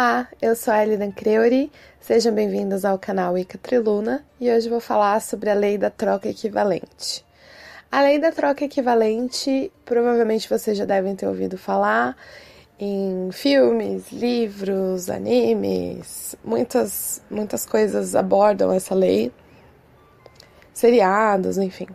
Olá, eu sou a Elida Creuri, sejam bem-vindos ao canal Ica Triluna e hoje vou falar sobre a lei da troca equivalente. A lei da troca equivalente, provavelmente vocês já devem ter ouvido falar em filmes, livros, animes, muitas, muitas coisas abordam essa lei, seriados, enfim.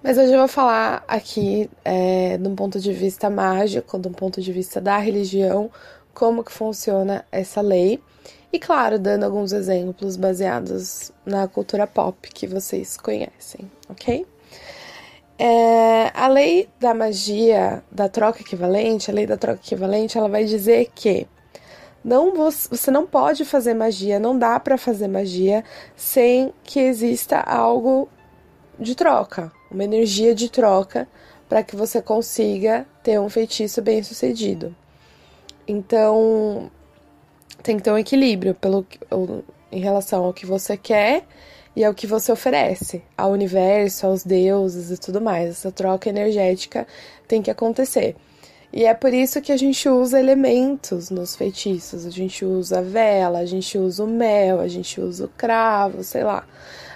Mas hoje eu vou falar aqui, é, de um ponto de vista mágico, de um ponto de vista da religião, como que funciona essa lei. E claro, dando alguns exemplos baseados na cultura pop que vocês conhecem, ok? É, a lei da magia da troca equivalente, a lei da troca equivalente, ela vai dizer que não você não pode fazer magia, não dá para fazer magia sem que exista algo de troca, uma energia de troca para que você consiga ter um feitiço bem sucedido. Então, tem que ter um equilíbrio pelo, em relação ao que você quer e ao que você oferece ao universo, aos deuses e tudo mais. Essa troca energética tem que acontecer. E é por isso que a gente usa elementos nos feitiços. A gente usa vela, a gente usa o mel, a gente usa o cravo, sei lá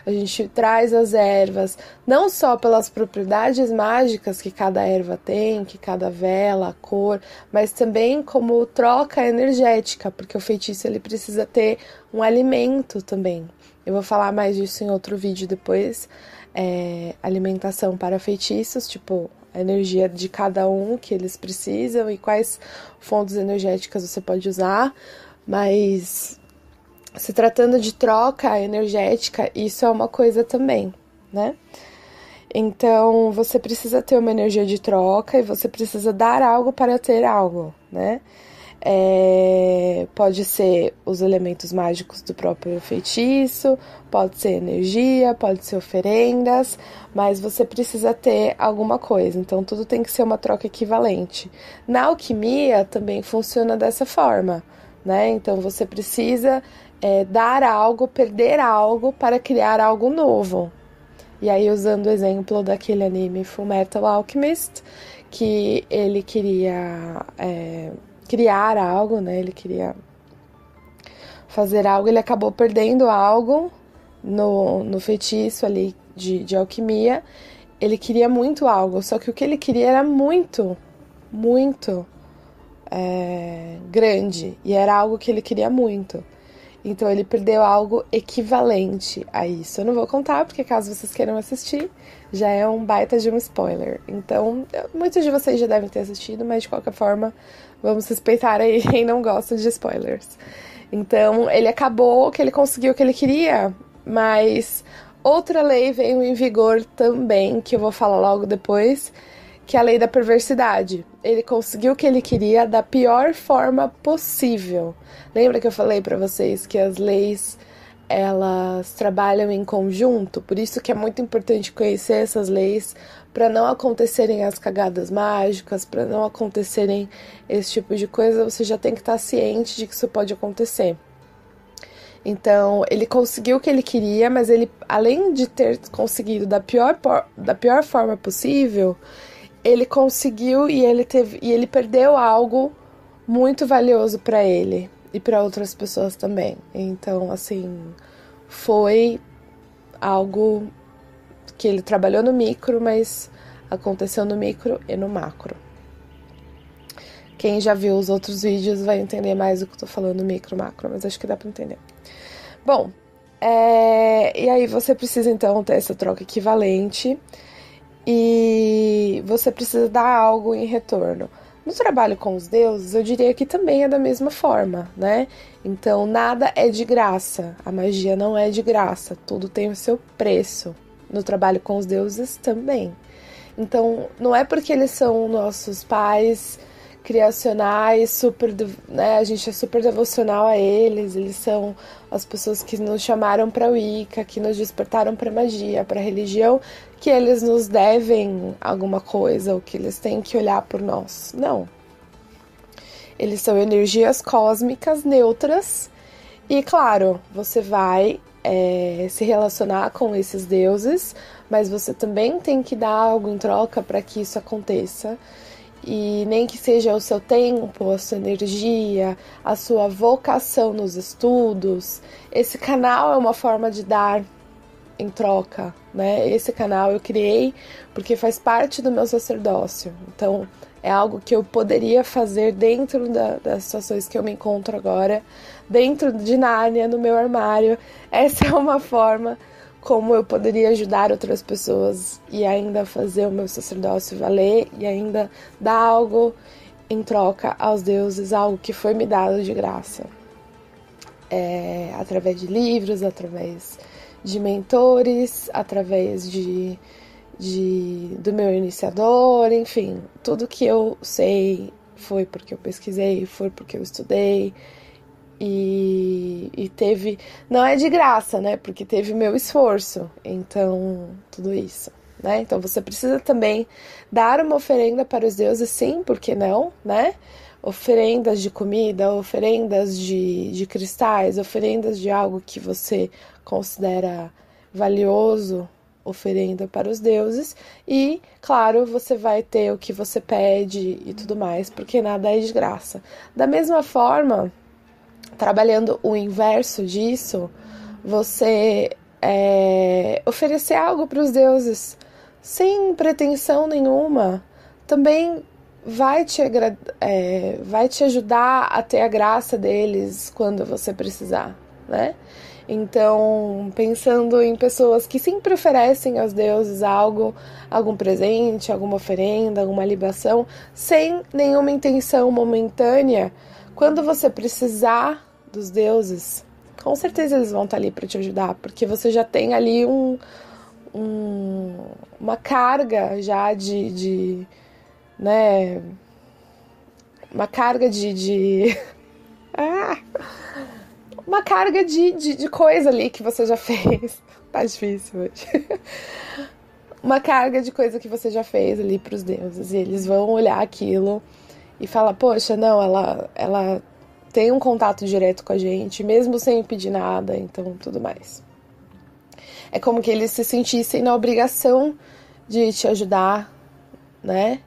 a gente traz as ervas, não só pelas propriedades mágicas que cada erva tem, que cada vela, a cor, mas também como troca energética, porque o feitiço ele precisa ter um alimento também. Eu vou falar mais disso em outro vídeo depois. É, alimentação para feitiços, tipo a energia de cada um que eles precisam e quais fontes energéticas você pode usar, mas se tratando de troca energética, isso é uma coisa também, né? Então, você precisa ter uma energia de troca e você precisa dar algo para ter algo, né? É, pode ser os elementos mágicos do próprio feitiço, pode ser energia, pode ser oferendas, mas você precisa ter alguma coisa. Então, tudo tem que ser uma troca equivalente. Na alquimia também funciona dessa forma, né? Então, você precisa é, dar algo, perder algo para criar algo novo. E aí, usando o exemplo daquele anime Full Metal Alchemist, que ele queria é, criar algo, né? Ele queria fazer algo, ele acabou perdendo algo no, no feitiço ali de, de alquimia. Ele queria muito algo, só que o que ele queria era muito, muito é, grande. E era algo que ele queria muito. Então ele perdeu algo equivalente a isso. Eu não vou contar, porque caso vocês queiram assistir, já é um baita de um spoiler. Então, muitos de vocês já devem ter assistido, mas de qualquer forma, vamos respeitar aí quem não gosta de spoilers. Então, ele acabou que ele conseguiu o que ele queria, mas outra lei veio em vigor também, que eu vou falar logo depois, que é a lei da perversidade. Ele conseguiu o que ele queria da pior forma possível. Lembra que eu falei para vocês que as leis elas trabalham em conjunto, por isso que é muito importante conhecer essas leis para não acontecerem as cagadas mágicas, para não acontecerem esse tipo de coisa, você já tem que estar ciente de que isso pode acontecer. Então, ele conseguiu o que ele queria, mas ele, além de ter conseguido da pior, da pior forma possível, ele conseguiu e ele teve e ele perdeu algo muito valioso para ele e para outras pessoas também. Então, assim, foi algo que ele trabalhou no micro, mas aconteceu no micro e no macro. Quem já viu os outros vídeos vai entender mais do que eu tô falando micro, macro, mas acho que dá para entender. Bom, é... e aí você precisa então ter essa troca equivalente e você precisa dar algo em retorno. No trabalho com os deuses, eu diria que também é da mesma forma, né? Então, nada é de graça. A magia não é de graça. Tudo tem o seu preço. No trabalho com os deuses também. Então, não é porque eles são nossos pais criacionais, super, né, a gente é super devocional a eles, eles são as pessoas que nos chamaram para o Ica, que nos despertaram para magia, para religião, que eles nos devem alguma coisa ou que eles têm que olhar por nós. Não. Eles são energias cósmicas neutras e, claro, você vai é, se relacionar com esses deuses, mas você também tem que dar algo em troca para que isso aconteça. e nem que seja o seu tempo, a sua energia, a sua vocação nos estudos, esse canal é uma forma de dar em troca, né? Esse canal eu criei porque faz parte do meu sacerdócio. Então, é algo que eu poderia fazer dentro da, das situações que eu me encontro agora, dentro de Nárnia, no meu armário. Essa é uma forma como eu poderia ajudar outras pessoas e ainda fazer o meu sacerdócio valer e ainda dar algo em troca aos deuses, algo que foi me dado de graça. É, através de livros, através de mentores, através de, de do meu iniciador, enfim, tudo que eu sei foi porque eu pesquisei, foi porque eu estudei e, e teve, não é de graça, né? Porque teve meu esforço, então tudo isso. Né? Então você precisa também dar uma oferenda para os deuses, sim, porque não, né? Oferendas de comida, oferendas de, de cristais, oferendas de algo que você considera valioso oferenda para os deuses e, claro, você vai ter o que você pede e tudo mais, porque nada é de graça. Da mesma forma, trabalhando o inverso disso, você é, oferecer algo para os deuses sem pretensão nenhuma também vai te, é, vai te ajudar a ter a graça deles quando você precisar, né? Então, pensando em pessoas que sempre oferecem aos deuses algo, algum presente, alguma oferenda, alguma libação, sem nenhuma intenção momentânea, quando você precisar dos deuses, com certeza eles vão estar ali para te ajudar, porque você já tem ali um, um uma carga já de, de né, uma carga de, de... ah! Uma carga de, de, de coisa ali que você já fez. tá difícil hoje. uma carga de coisa que você já fez ali para os deuses. E eles vão olhar aquilo e falar: Poxa, não, ela, ela tem um contato direto com a gente, mesmo sem pedir nada, então tudo mais. É como que eles se sentissem na obrigação de te ajudar, né?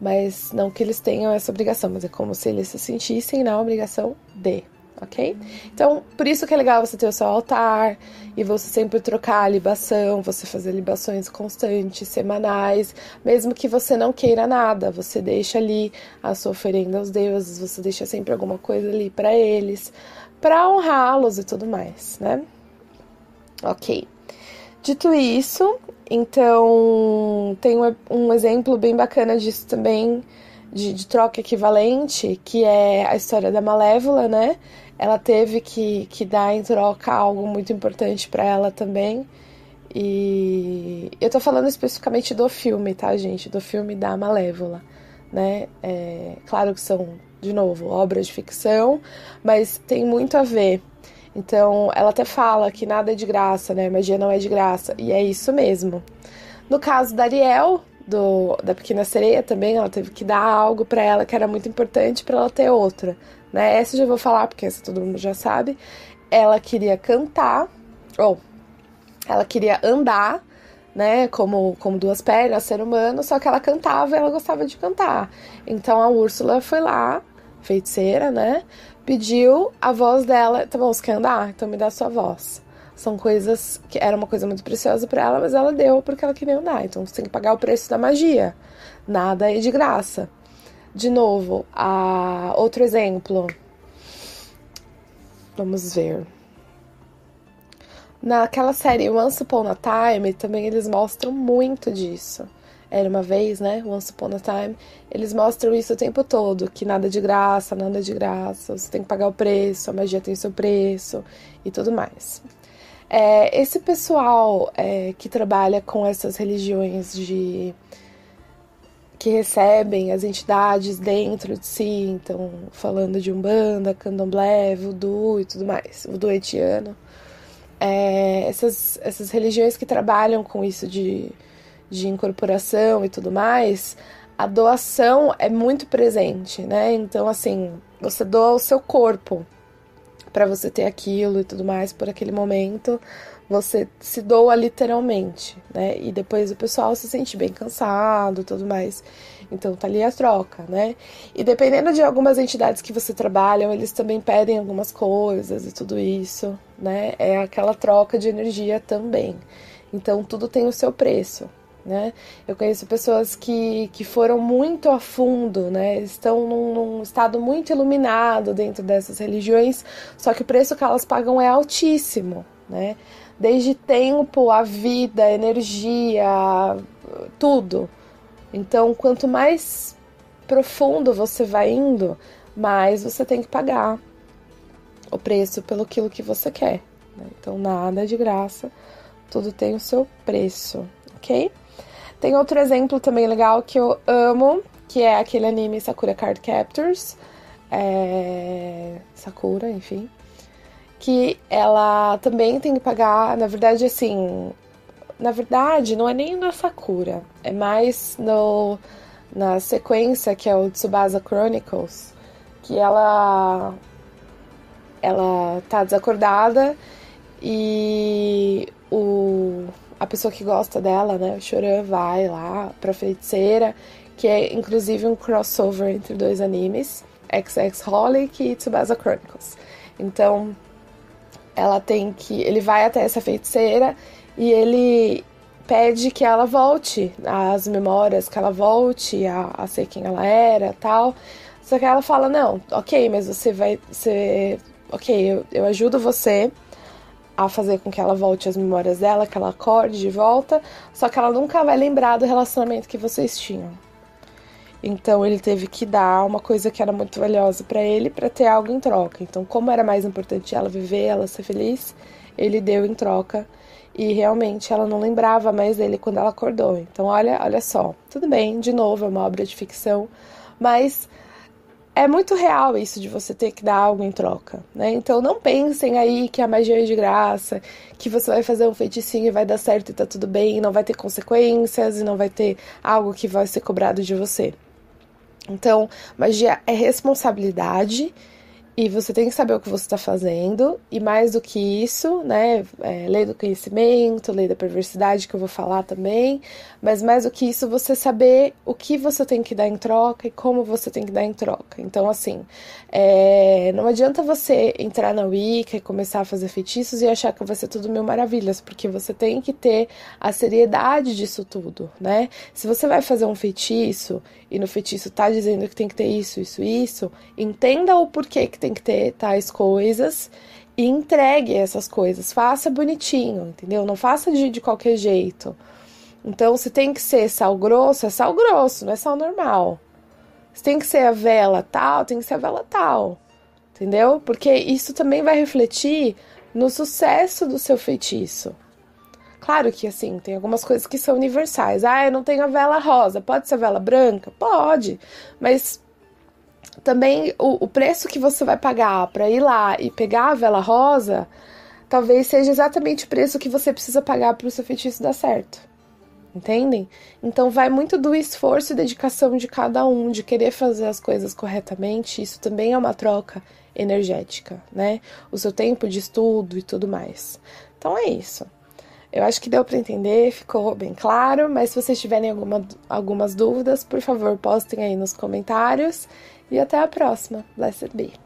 Mas não que eles tenham essa obrigação, mas é como se eles se sentissem na obrigação de ok? Então, por isso que é legal você ter o seu altar e você sempre trocar a libação, você fazer libações constantes, semanais, mesmo que você não queira nada, você deixa ali a sua oferenda aos deuses, você deixa sempre alguma coisa ali para eles, para honrá-los e tudo mais, né? Ok. Dito isso, então tem um, exemplo bem bacana disso também. De, de, troca equivalente, que é a história da Malévola, né? Ela teve que, que dar em troca algo muito importante para ela também. E eu tô falando especificamente do filme, tá, gente? Do filme da Malévola, né? É, claro que são, de novo, obras de ficção, mas tem muito a ver. Então, ela até fala que nada é de graça, né? Magia não é de graça. E é isso mesmo. No caso da Ariel, do, da Pequena Sereia também, ela teve que dar algo para ela que era muito importante para ela ter outra, né? Essa eu já vou falar porque essa todo mundo já sabe. Ela queria cantar, ou ela queria andar, né, como, como duas pernas, ser humano, só que ela cantava e ela gostava de cantar. Então a Úrsula foi lá, feiticeira, né, pediu a voz dela, tá bom, você quer andar? Então me dá sua voz. São coisas que era uma coisa muito preciosa para ela, mas ela deu porque ela queria andar. Então você tem que pagar o preço da magia. Nada é de graça. De novo, a... outro exemplo. Vamos ver. Naquela série Once Upon a Time, também eles mostram muito disso. Era uma vez, né? Once Upon a Time. Eles mostram isso o tempo todo: que nada de graça, nada de graça. Você tem que pagar o preço, a magia tem seu preço e tudo mais. É, esse pessoal é, que trabalha com essas religiões de que recebem as entidades dentro de si, então falando de Umbanda, Candomblé, Voodoo e tudo mais, Voodoo etiano. É, essas, essas religiões que trabalham com isso de, de incorporação e tudo mais, a doação é muito presente, né? Então, assim, você doa o seu corpo para você ter aquilo e tudo mais por aquele momento, você se doa literalmente, né? E depois o pessoal se sente bem cansado tudo mais. Então tá ali a troca, né? E dependendo de algumas entidades que você trabalha, eles também pedem algumas coisas e tudo isso, né? É aquela troca de energia também. Então tudo tem o seu preço, né? Eu conheço pessoas que, que foram muito a fundo, né? Estão num, num, estado muito iluminado dentro dessas religiões, só que o preço que elas pagam é altíssimo, né? Desde tempo, a vida, a energia, tudo. Então, quanto mais profundo você vai indo, mais você tem que pagar o preço pelo aquilo que você quer. Né? Então, nada de graça, tudo tem o seu preço, ok? Tem outro exemplo também legal que eu amo, que é aquele anime Sakura Card Captors. É... Sakura, enfim. Que ela também tem que pagar, na verdade, assim. Na verdade, não é nem na Sakura, é mais no, na sequência que é o Tsubasa Chronicles, que ela ela tá desacordada e o a pessoa que gosta dela, né, o Choran, vai lá pra feiticeira, que é inclusive um crossover entre dois animes, XX Holic e Tsubasa Chronicles. Então, ela tem que. Ele vai até essa feiticeira e ele pede que ela volte às memórias, que ela volte a, a ser quem ela era tal. Só que ela fala: Não, ok, mas você vai. Você, ok, eu, eu ajudo você a fazer com que ela volte às memórias dela, que ela acorde de volta, só que ela nunca vai lembrar do relacionamento que vocês tinham. Então ele teve que dar uma coisa que era muito valiosa para ele para ter algo em troca. Então, como era mais importante ela viver, ela ser feliz, ele deu em troca e realmente ela não lembrava mais dele quando ela acordou. Então, olha, olha só. Tudo bem, de novo, é uma obra de ficção, mas é muito real isso de você ter que dar algo em troca, né? Então não pensem aí que a magia é de graça, que você vai fazer um feiticinho e vai dar certo e tá tudo bem, e não vai ter consequências e não vai ter algo que vai ser cobrado de você. Então, magia é responsabilidade e você tem que saber o que você está fazendo, e mais do que isso, né? É, lei do conhecimento, lei da perversidade, que eu vou falar também, mas mais do que isso, você saber o que você tem que dar em troca e como você tem que dar em troca. Então, assim, é, não adianta você entrar na Wicca e começar a fazer feitiços e achar que vai ser tudo mil maravilhas, porque você tem que ter a seriedade disso tudo, né? Se você vai fazer um feitiço e no feitiço tá dizendo que tem que ter isso, isso, isso, entenda o porquê que tem que ter tais coisas e entregue essas coisas. Faça bonitinho, entendeu? Não faça de, de qualquer jeito. Então, se tem que ser sal grosso, é sal grosso, não é sal normal. Se tem que ser a vela tal, tem que ser a vela tal. Entendeu? Porque isso também vai refletir no sucesso do seu feitiço. Claro que assim, tem algumas coisas que são universais. Ah, eu não tenho a vela rosa, pode ser a vela branca? Pode, mas também o, o preço que você vai pagar para ir lá e pegar a vela rosa talvez seja exatamente o preço que você precisa pagar para o seu feitiço dar certo. Entendem? Então vai muito do esforço e dedicação de cada um, de querer fazer as coisas corretamente. Isso também é uma troca energética, né? O seu tempo de estudo e tudo mais. Então é isso. Eu acho que deu para entender, ficou bem claro, mas se vocês tiverem alguma, algumas dúvidas, por favor, postem aí nos comentários e até a próxima. Blessed be.